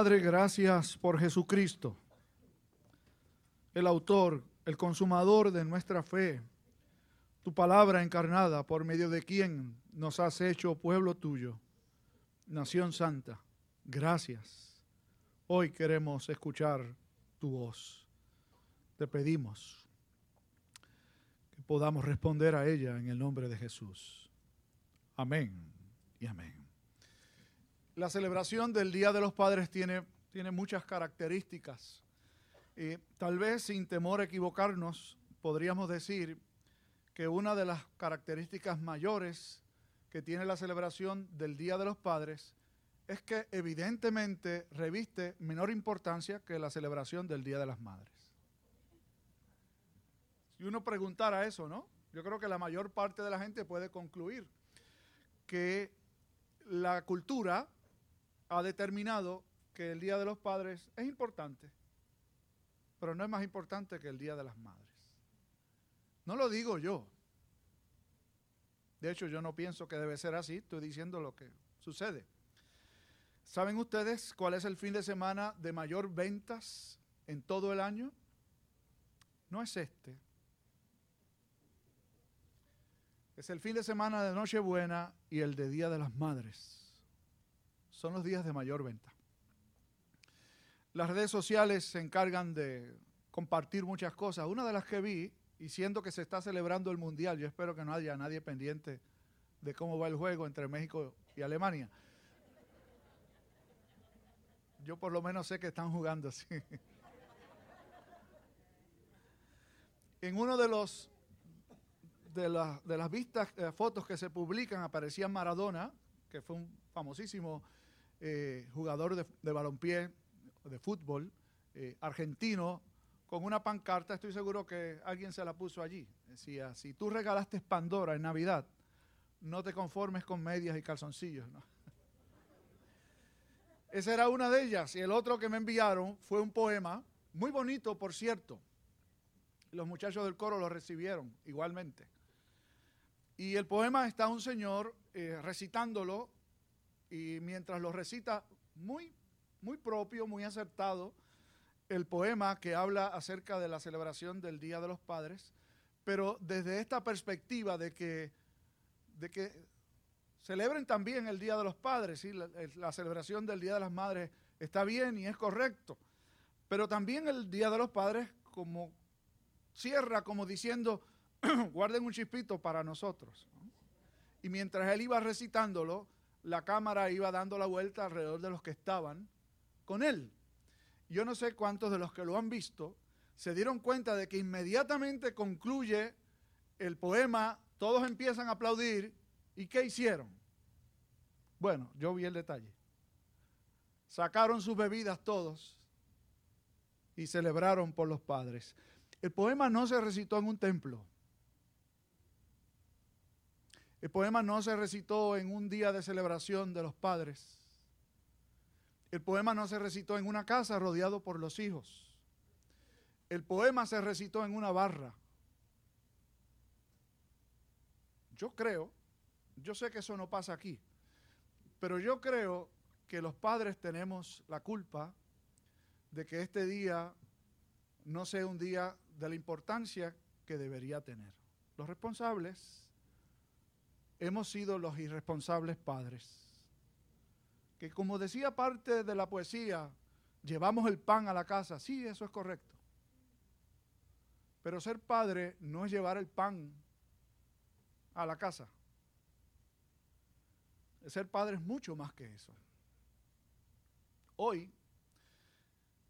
Padre, gracias por Jesucristo, el autor, el consumador de nuestra fe, tu palabra encarnada, por medio de quien nos has hecho pueblo tuyo, nación santa. Gracias. Hoy queremos escuchar tu voz. Te pedimos que podamos responder a ella en el nombre de Jesús. Amén y amén. La celebración del Día de los Padres tiene, tiene muchas características. y tal vez sin temor a equivocarnos, podríamos decir que una de las características mayores que tiene la celebración del Día de los Padres es que evidentemente reviste menor importancia que la celebración del Día de las Madres. Si uno preguntara eso, ¿no? Yo creo que la mayor parte de la gente puede concluir que la cultura ha determinado que el Día de los Padres es importante, pero no es más importante que el Día de las Madres. No lo digo yo. De hecho, yo no pienso que debe ser así, estoy diciendo lo que sucede. ¿Saben ustedes cuál es el fin de semana de mayor ventas en todo el año? No es este. Es el fin de semana de Nochebuena y el de Día de las Madres. Son los días de mayor venta. Las redes sociales se encargan de compartir muchas cosas. Una de las que vi y siendo que se está celebrando el Mundial, yo espero que no haya nadie pendiente de cómo va el juego entre México y Alemania. Yo por lo menos sé que están jugando así. En uno de los de, de las vistas eh, fotos que se publican aparecía Maradona, que fue un famosísimo eh, jugador de, de, balompié, de fútbol, eh, argentino, con una pancarta, estoy seguro que alguien se la puso allí. Decía, si tú regalaste Pandora en Navidad, no te conformes con medias y calzoncillos. Esa era una de ellas. Y el otro que me enviaron fue un poema, muy bonito, por cierto. Los muchachos del coro lo recibieron igualmente. Y el poema está un señor eh, recitándolo y mientras lo recita, muy, muy propio, muy acertado, el poema que habla acerca de la celebración del Día de los Padres, pero desde esta perspectiva de que, de que celebren también el Día de los Padres, ¿sí? la, celebración del Día de las Madres está bien y es correcto, pero también el Día de los Padres como cierra como diciendo, guarden un chispito para nosotros. ¿no? Y mientras él iba recitándolo, la cámara iba dando la vuelta alrededor de los que estaban con él. Yo no sé cuántos de los que lo han visto se dieron cuenta de que inmediatamente concluye el poema, todos empiezan a aplaudir. ¿Y qué hicieron? Bueno, yo vi el detalle. Sacaron sus bebidas todos y celebraron por los padres. El poema no se recitó en un templo. El poema no se recitó en un día de celebración de los padres. El poema no se recitó en una casa rodeado por los hijos. El poema se recitó en una barra. Yo creo, yo sé que eso no pasa aquí, pero yo creo que los padres tenemos la culpa de que este día no sea un día de la importancia que debería tener. Los responsables hemos sido los irresponsables padres que como decía parte de la poesía, llevamos el pan a la casa. Sí, eso es correcto. Pero ser padre no es llevar el pan a la casa. Ser padre es mucho más que eso. Hoy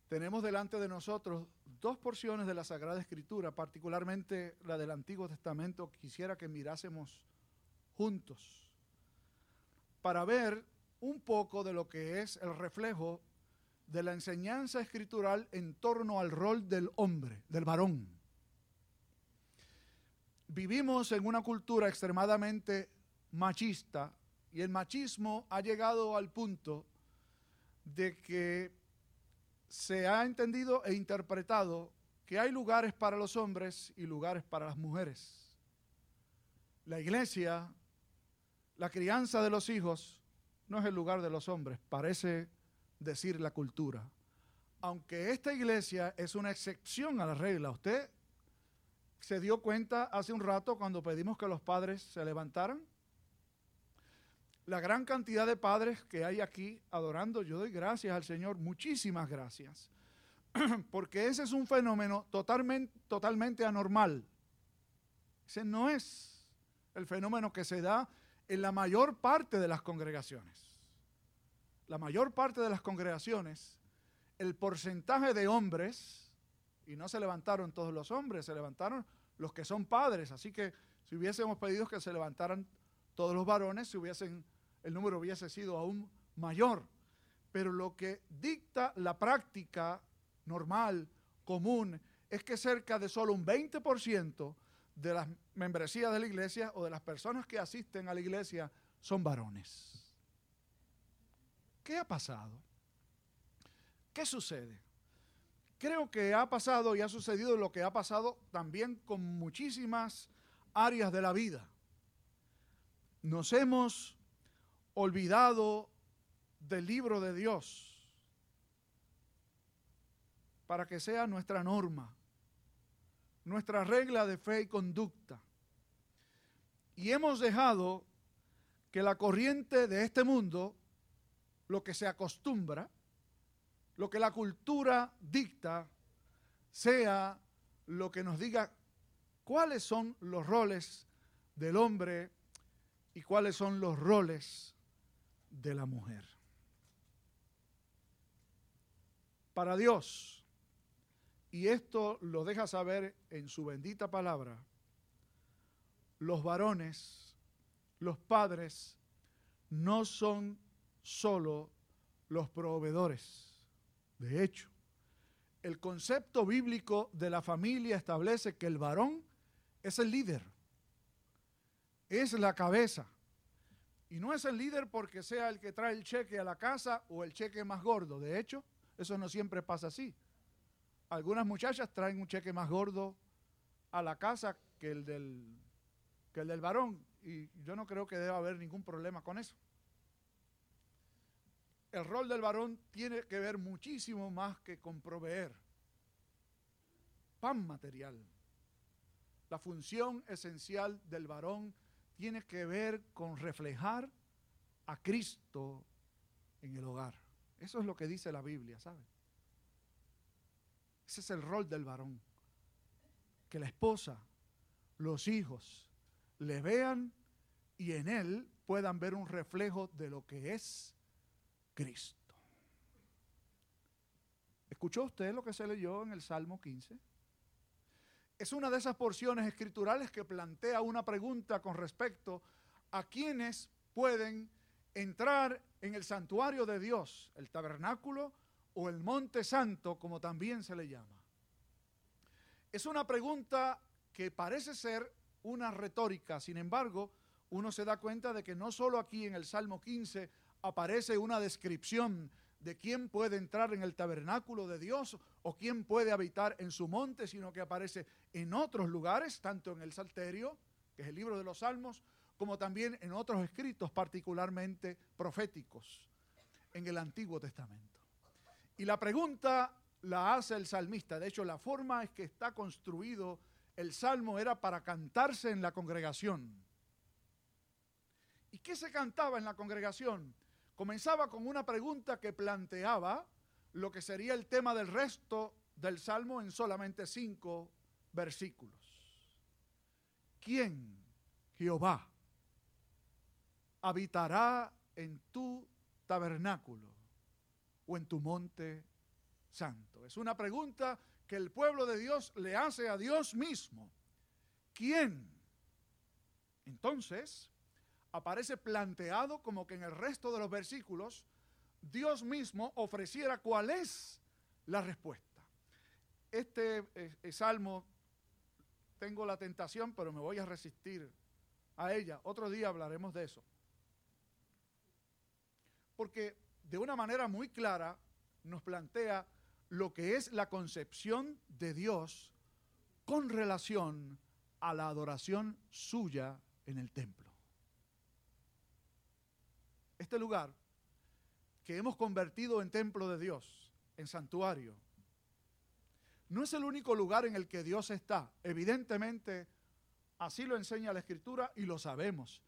tenemos delante de nosotros dos porciones de la Sagrada Escritura, particularmente la del Antiguo Testamento, quisiera que mirásemos juntos para ver un poco de lo que es el reflejo de la enseñanza escritural en torno al rol del hombre, del varón. Vivimos en una cultura extremadamente machista y el machismo ha llegado al punto de que se ha entendido e interpretado que hay lugares para los hombres y lugares para las mujeres. La iglesia, la crianza de los hijos, no es el lugar de los hombres, parece decir la cultura. Aunque esta iglesia es una excepción a la regla, usted se dio cuenta hace un rato cuando pedimos que los padres se levantaran. La gran cantidad de padres que hay aquí adorando, yo doy gracias al Señor, muchísimas gracias, porque ese es un fenómeno totalmente, totalmente anormal. Ese no es el fenómeno que se da en la mayor parte de las congregaciones. La mayor parte de las congregaciones, el porcentaje de hombres y no se levantaron todos los hombres, se levantaron los que son padres. Así que si hubiésemos pedido que se levantaran todos los varones, el número hubiese sido aún mayor. Pero lo que dicta la práctica normal, común, es que cerca de solo un 20% de las membresías de la iglesia o de las personas que asisten a la iglesia son varones. ¿Qué ha pasado? ¿Qué sucede? Creo que ha pasado y ha sucedido lo que ha pasado también con muchísimas áreas de la vida. Nos hemos olvidado del libro de Dios para que sea nuestra norma, nuestra regla de fe y conducta. Y hemos dejado que la corriente de este mundo, lo que se acostumbra, lo que la cultura dicta sea lo que nos diga cuáles son los roles del hombre y cuáles son los roles de la mujer. Para Dios, y esto lo deja saber en su bendita palabra, los varones, los padres, no son solo los proveedores de hecho, el concepto bíblico de la familia establece que el varón es el líder, es la cabeza. Y no es el líder porque sea el que trae el cheque a la casa o el cheque más gordo. De hecho, eso no siempre pasa así. Algunas muchachas traen un cheque más gordo a la casa que el del, el del varón. Y yo no creo que deba haber ningún problema con eso el rol del varón tiene que ver muchísimo más que con proveer pan material. La función esencial del varón tiene que ver con reflejar a Cristo en el hogar. Eso es lo que dice la Biblia, ¿sabe? Ese es el rol del varón. Que la esposa, los hijos, le vean y en él puedan ver un reflejo de lo que es Cristo. ¿Escuchó usted lo que se leyó en el Salmo 15? Es una de esas porciones escriturales que plantea una pregunta con respecto a quienes pueden entrar en el santuario de Dios, el tabernáculo o el monte santo, como también se le llama. Es una pregunta que parece ser una retórica, sin embargo, uno se da cuenta de que no solo aquí en el Salmo 15 aparece una descripción de quién puede entrar en el tabernáculo de Dios o quién puede habitar en su monte, sino que aparece en otros lugares, tanto en el Salterio, que es el libro de los Salmos, como también en otros escritos particularmente proféticos en el Antiguo Testamento. Y la pregunta la hace el salmista, de hecho la forma es que está construido el salmo era para cantarse en la congregación. ¿Y qué se cantaba en la congregación? comenzaba con una pregunta que planteaba lo que sería el tema del resto del Salmo en solamente cinco versículos. ¿Quién, Jehová, habitará en tu tabernáculo o en tu monte santo? Es una pregunta que el pueblo de Dios le hace a Dios mismo. ¿Quién? Entonces, aparece planteado como que en el resto de los versículos Dios mismo ofreciera cuál es la respuesta. Este eh, eh, salmo, tengo la tentación, pero me voy a resistir a ella. Otro día hablaremos de eso. Porque de una manera muy clara nos plantea lo que es la concepción de Dios con relación a la adoración suya en el templo este lugar, que hemos convertido en templo de Dios, en santuario, no es el único lugar en el que Dios está. Evidentemente, así lo enseña la Escritura y lo sabemos.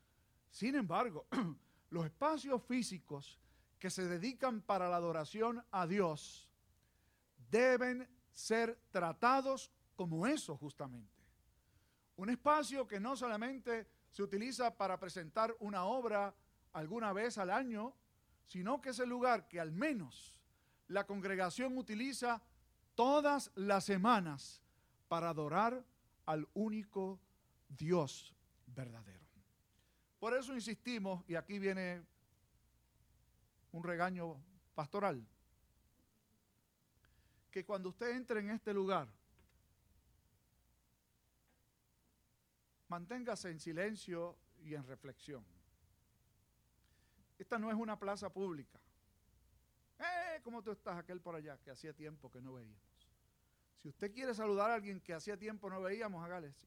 Sin embargo, los espacios físicos que se dedican para la adoración a Dios deben ser tratados como eso justamente. Un espacio que no solamente se utiliza para presentar una obra alguna vez al año, sino que es el lugar que al menos la congregación utiliza todas las semanas para adorar al único Dios verdadero. Por eso insistimos, y aquí viene un regaño pastoral, que cuando usted entre en este lugar, manténgase en silencio y en reflexión. Esta no es una plaza pública. ¡Eh! ¿Cómo tú estás aquel por allá que hacía tiempo que no veíamos? Si usted quiere saludar a alguien que hacía tiempo no veíamos, hágale así.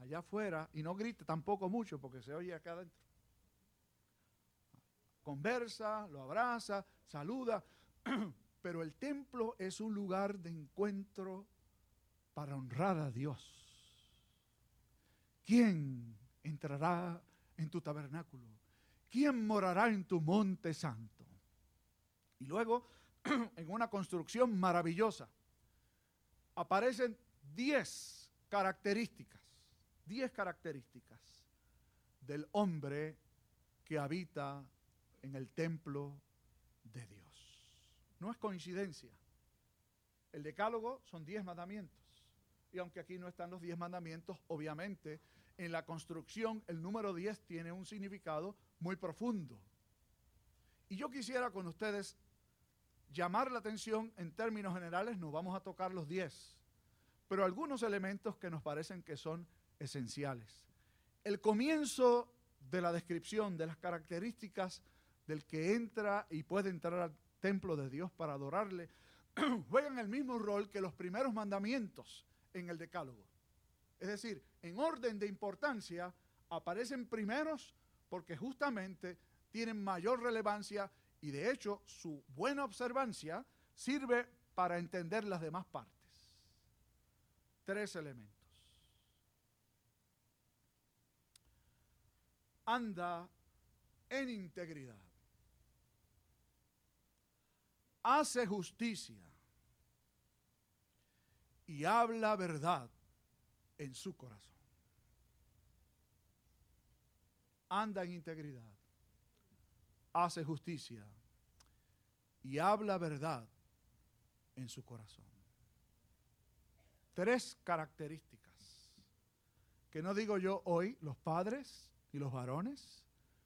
Allá afuera, y no grite tampoco mucho porque se oye acá adentro. Conversa, lo abraza, saluda, pero el templo es un lugar de encuentro para honrar a Dios. ¿Quién entrará en tu tabernáculo? ¿Quién morará en tu monte santo? Y luego, en una construcción maravillosa, aparecen diez características, diez características del hombre que habita en el templo de Dios. No es coincidencia. El decálogo son diez mandamientos. Y aunque aquí no están los diez mandamientos, obviamente en la construcción el número 10 tiene un significado muy profundo. Y yo quisiera con ustedes llamar la atención en términos generales, no vamos a tocar los 10, pero algunos elementos que nos parecen que son esenciales. El comienzo de la descripción de las características del que entra y puede entrar al templo de Dios para adorarle, juegan el mismo rol que los primeros mandamientos en el decálogo. Es decir, en orden de importancia, aparecen primeros porque justamente tienen mayor relevancia y de hecho su buena observancia sirve para entender las demás partes. Tres elementos. Anda en integridad. Hace justicia y habla verdad en su corazón. Anda en integridad, hace justicia y habla verdad en su corazón. Tres características que no digo yo hoy los padres y los varones,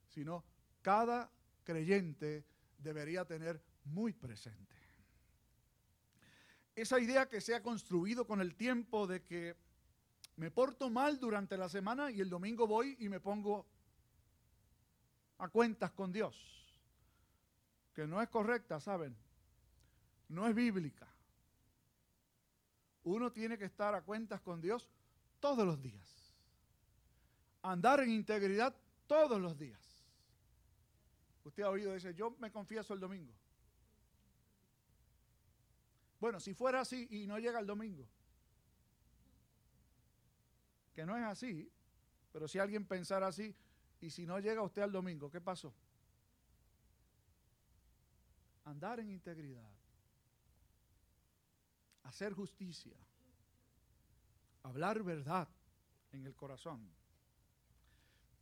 sino cada creyente debería tener muy presente. Esa idea que se ha construido con el tiempo de que me porto mal durante la semana y el domingo voy y me pongo a cuentas con Dios. Que no es correcta, ¿saben? No es bíblica. Uno tiene que estar a cuentas con Dios todos los días. Andar en integridad todos los días. Usted ha oído, dice, yo me confieso el domingo. Bueno, si fuera así y no llega el domingo, que no es así, pero si alguien pensara así, y si no llega usted al domingo, ¿qué pasó? Andar en integridad, hacer justicia, hablar verdad en el corazón.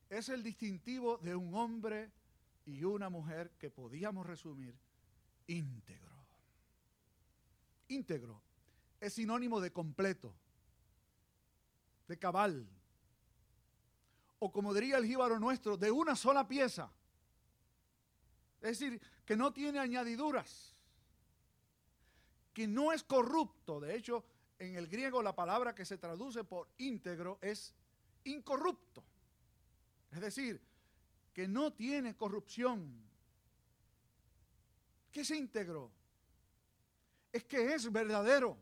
Es el distintivo de un hombre y una mujer que podíamos resumir íntegro. Íntegro es sinónimo de completo de cabal. O como diría el jíbaro nuestro, de una sola pieza. Es decir, que no tiene añadiduras. Que no es corrupto. De hecho, en el griego la palabra que se traduce por íntegro es incorrupto. Es decir, que no tiene corrupción. ¿Qué es íntegro? Es que es verdadero.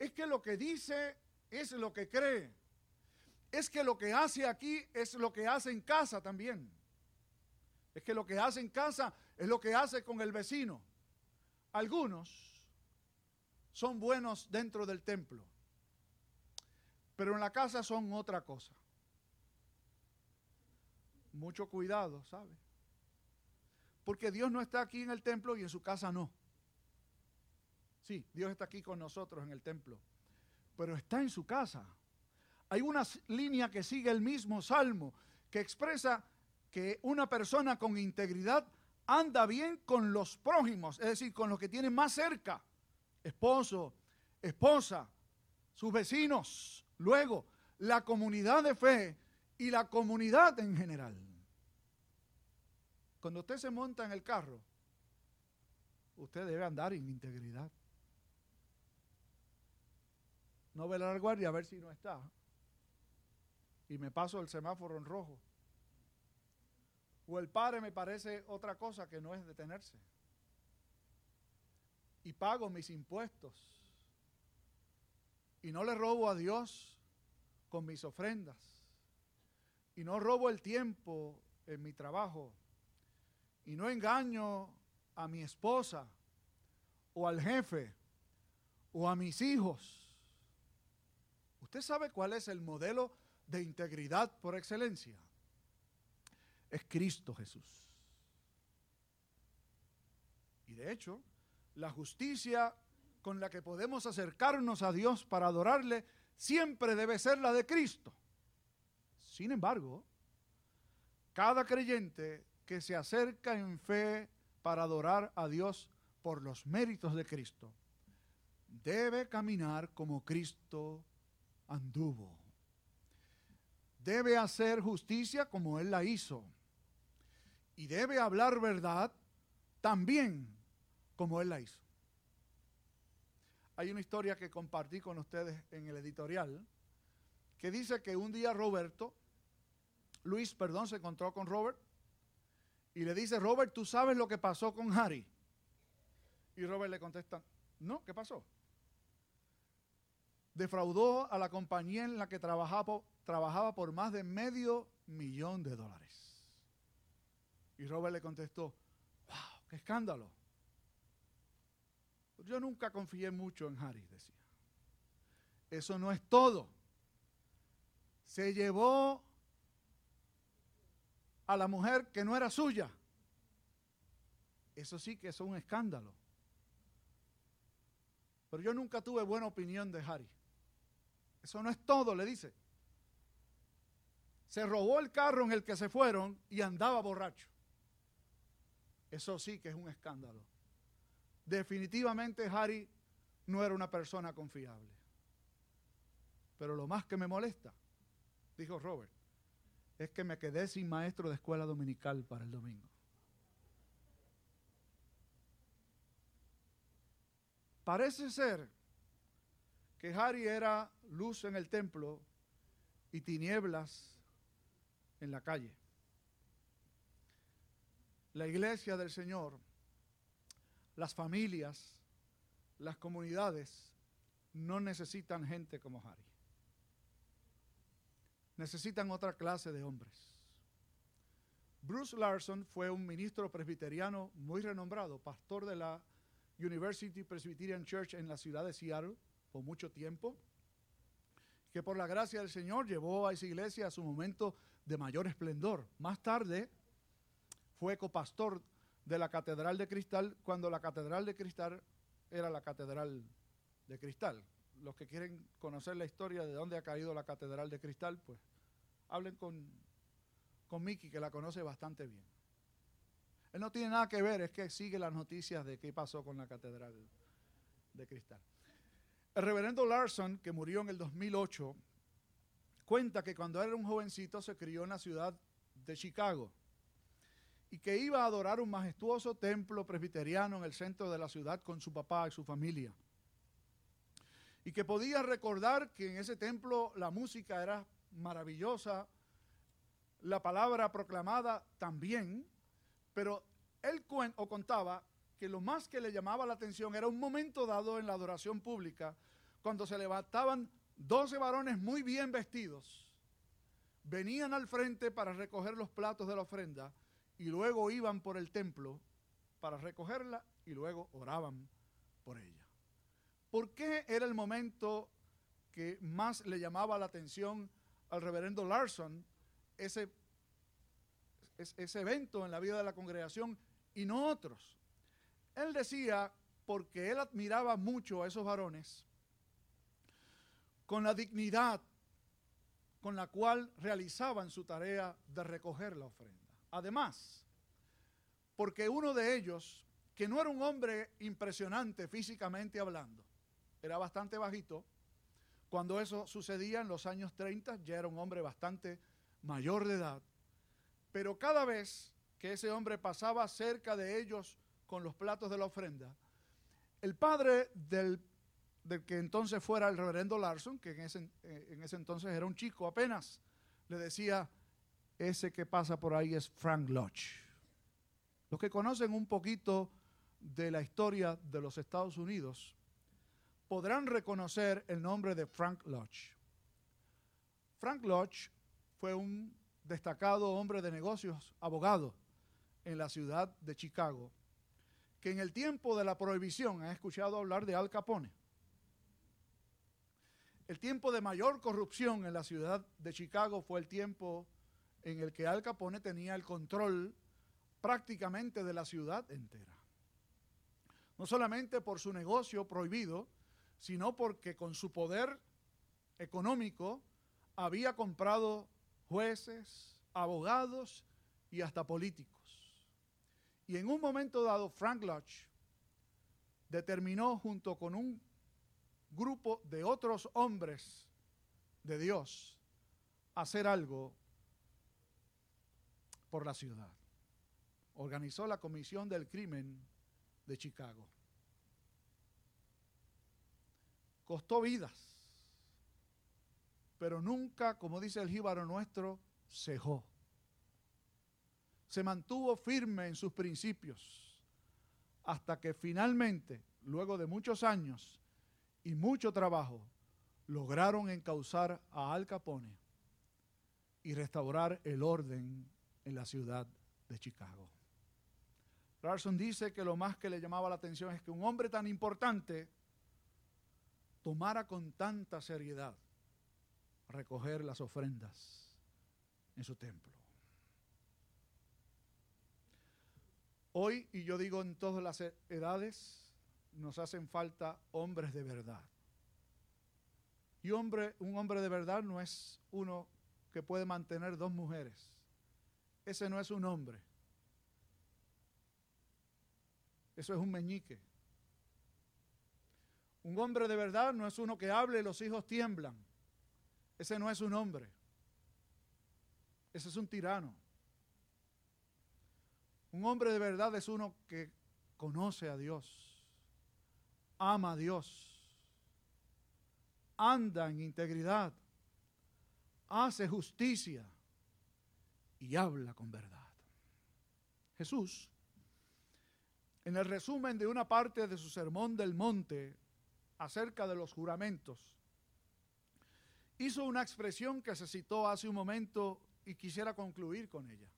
Es que lo que dice es lo que cree. Es que lo que hace aquí es lo que hace en casa también. Es que lo que hace en casa es lo que hace con el vecino. Algunos son buenos dentro del templo, pero en la casa son otra cosa. Mucho cuidado, ¿sabe? Porque Dios no está aquí en el templo y en su casa no. Sí, Dios está aquí con nosotros en el templo, pero está en su casa. Hay una línea que sigue el mismo salmo que expresa que una persona con integridad anda bien con los prójimos, es decir, con los que tienen más cerca, esposo, esposa, sus vecinos, luego la comunidad de fe y la comunidad en general. Cuando usted se monta en el carro, usted debe andar en integridad. No velar al guardia a ver si no está. Y me paso el semáforo en rojo. O el padre me parece otra cosa que no es detenerse. Y pago mis impuestos. Y no le robo a Dios con mis ofrendas. Y no robo el tiempo en mi trabajo. Y no engaño a mi esposa o al jefe o a mis hijos. ¿Usted sabe cuál es el modelo de integridad por excelencia? es Cristo Jesús. Y de hecho, la justicia con la que podemos acercarnos a Dios para adorarle siempre debe ser la de Cristo. Sin embargo, cada creyente que se acerca en fe para adorar a Dios por los méritos de Cristo, debe caminar como Cristo anduvo. Debe hacer justicia como Él la hizo y debe hablar verdad también como él la hizo. Hay una historia que compartí con ustedes en el editorial que dice que un día Roberto, Luis, perdón, se encontró con Robert y le dice, Robert, ¿tú sabes lo que pasó con Harry? Y Robert le contesta, no, ¿qué pasó? Defraudó a la compañía en la que trabajaba, por más de medio millón de dólares. Y Robert le contestó, wow, qué escándalo. Yo nunca confié mucho en Harry, decía. Eso no es todo. Se llevó a la mujer que no era suya. Eso sí que es un escándalo. Pero yo nunca tuve buena opinión de Harry. Eso no es todo, le dice. Se robó el carro en el que se fueron y andaba borracho. Eso sí que es un escándalo. Definitivamente Harry no era una persona confiable. Pero lo más que me molesta, dijo Robert, es que me quedé sin maestro de escuela dominical para el domingo. Parece ser que Harry era luz en el templo y tinieblas en la calle la iglesia del Señor, las familias, las comunidades, no necesitan gente como Harry. Necesitan otra clase de hombres. Bruce Larson fue un ministro presbiteriano muy renombrado, pastor de la University Presbyterian Church en la ciudad de Seattle por mucho tiempo, que por la gracia del Señor llevó a esa iglesia a su momento de mayor esplendor. Más tarde, fue copastor de la Catedral de Cristal cuando la Catedral de Cristal era la Catedral de Cristal. Los que quieren conocer la historia de dónde ha caído la Catedral de Cristal, pues hablen con, con Miki, que la conoce bastante bien. Él no tiene nada que ver, es que sigue las noticias de qué pasó con la Catedral de Cristal. El reverendo Larson, que murió en el 2008, cuenta que cuando era un jovencito se crió en la ciudad de Chicago y que iba a adorar un majestuoso templo presbiteriano en el centro de la ciudad con su papá y su familia. Y que podía recordar que en ese templo la música era maravillosa, la palabra proclamada también, pero él o contaba que lo más que le llamaba la atención era un momento dado en la adoración pública, cuando se levantaban doce varones muy bien vestidos, venían al frente para recoger los platos de la ofrenda, y luego iban por el templo para recogerla y luego oraban por ella. ¿Por qué era el momento que más le llamaba la atención al reverendo Larson ese, ese evento en la vida de la congregación y no otros? Él decía, porque él admiraba mucho a esos varones, con la dignidad con la cual realizaban su tarea de recoger la ofrenda. Además, porque uno de ellos, que no era un hombre impresionante físicamente hablando, era bastante bajito, cuando eso sucedía en los años 30 ya era un hombre bastante mayor de edad, pero cada vez que ese hombre pasaba cerca de ellos con los platos de la ofrenda, el padre del, que entonces fuera el reverendo Larson, que en ese, en ese entonces era un chico apenas, le decía, ese que pasa por ahí es Frank Lodge. Los que conocen un poquito de la historia de los Estados Unidos podrán reconocer el nombre de Frank Lodge. Frank Lodge fue un destacado hombre de negocios, abogado en la ciudad de Chicago, que en el tiempo de la prohibición ha escuchado hablar de Al Capone. El tiempo de mayor corrupción en la ciudad de Chicago fue el tiempo en el que Al Capone tenía el control prácticamente de la ciudad entera. No solamente por su negocio prohibido, sino porque con su poder económico había comprado jueces, abogados y hasta políticos. Y en un momento dado, Frank Lodge determinó junto con un grupo de otros hombres de Dios hacer algo por la ciudad. Organizó la Comisión del Crimen de Chicago. Costó vidas, pero nunca, como dice el jíbaro nuestro, cejó. Se mantuvo firme en sus principios hasta que finalmente, luego de muchos años y mucho trabajo, lograron encauzar a Al Capone y restaurar el orden en la ciudad de Chicago. Larson dice que lo más que le llamaba la atención es que un hombre tan importante tomara con tanta seriedad recoger las ofrendas en su templo. Hoy, y yo digo en todas las edades, nos hacen falta hombres de verdad. Y hombre, un hombre de verdad no es uno que puede mantener dos mujeres ese no es un hombre. Eso es un meñique. Un hombre de verdad no es uno que hable y los hijos tiemblan. Ese no es un hombre. Ese es un tirano. Un hombre de verdad es uno que conoce a Dios, ama a Dios, anda en integridad, hace justicia, y habla con verdad. Jesús, en el resumen de una parte de su sermón del monte acerca de los juramentos, hizo una expresión que se citó hace un momento y quisiera concluir con ella.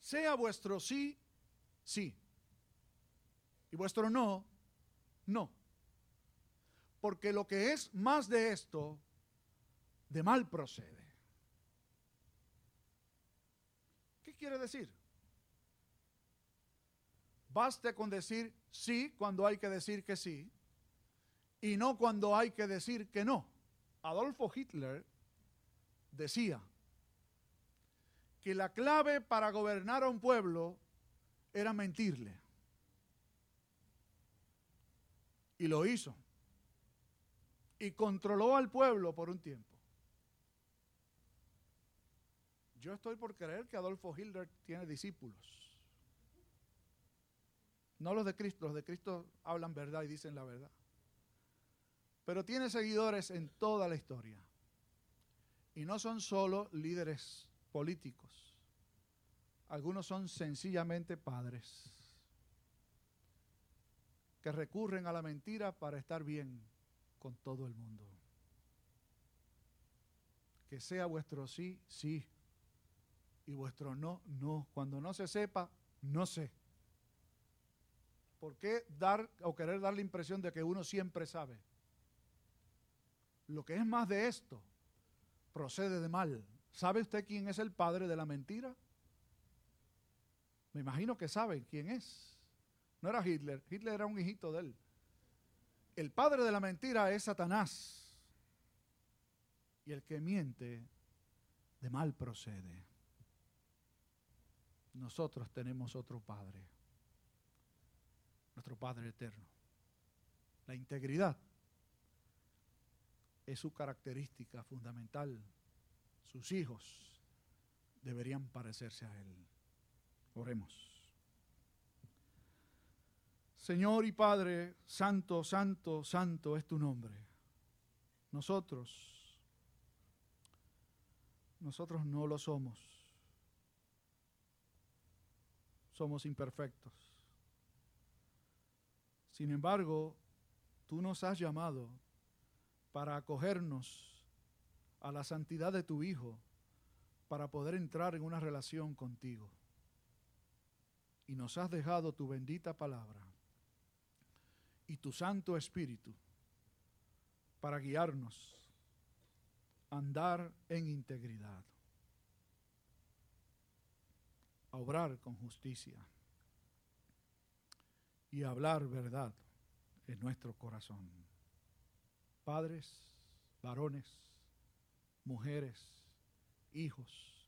Sea vuestro sí, sí, y vuestro no, no. Porque lo que es más de esto, de mal procede. quiere decir? Baste con decir sí cuando hay que decir que sí y no cuando hay que decir que no. Adolfo Hitler decía que la clave para gobernar a un pueblo era mentirle. Y lo hizo. Y controló al pueblo por un tiempo. Yo estoy por creer que Adolfo Hitler tiene discípulos. No los de Cristo, los de Cristo hablan verdad y dicen la verdad. Pero tiene seguidores en toda la historia. Y no son solo líderes políticos. Algunos son sencillamente padres que recurren a la mentira para estar bien con todo el mundo. Que sea vuestro sí, sí, y vuestro no, no. Cuando no se sepa, no sé. ¿Por qué dar o querer dar la impresión de que uno siempre sabe? Lo que es más de esto procede de mal. ¿Sabe usted quién es el padre de la mentira? Me imagino que sabe quién es. No era Hitler, Hitler era un hijito de él. El padre de la mentira es Satanás. Y el que miente de mal procede. Nosotros tenemos otro padre, nuestro Padre eterno. La integridad es su característica fundamental. Sus hijos deberían parecerse a Él. Oremos. Señor y Padre, santo, santo, santo es tu nombre. Nosotros, nosotros no lo somos. Somos imperfectos. Sin embargo, tú nos has llamado para acogernos a la santidad de tu Hijo, para poder entrar en una relación contigo. Y nos has dejado tu bendita palabra y tu Santo Espíritu para guiarnos andar en integridad, a obrar con justicia y a hablar verdad en nuestro corazón. Padres, varones, mujeres, hijos,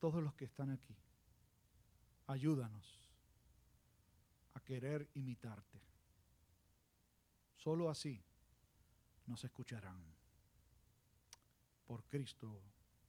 todos los que están aquí, ayúdanos a querer imitarte. Solo así nos escucharán. Por Cristo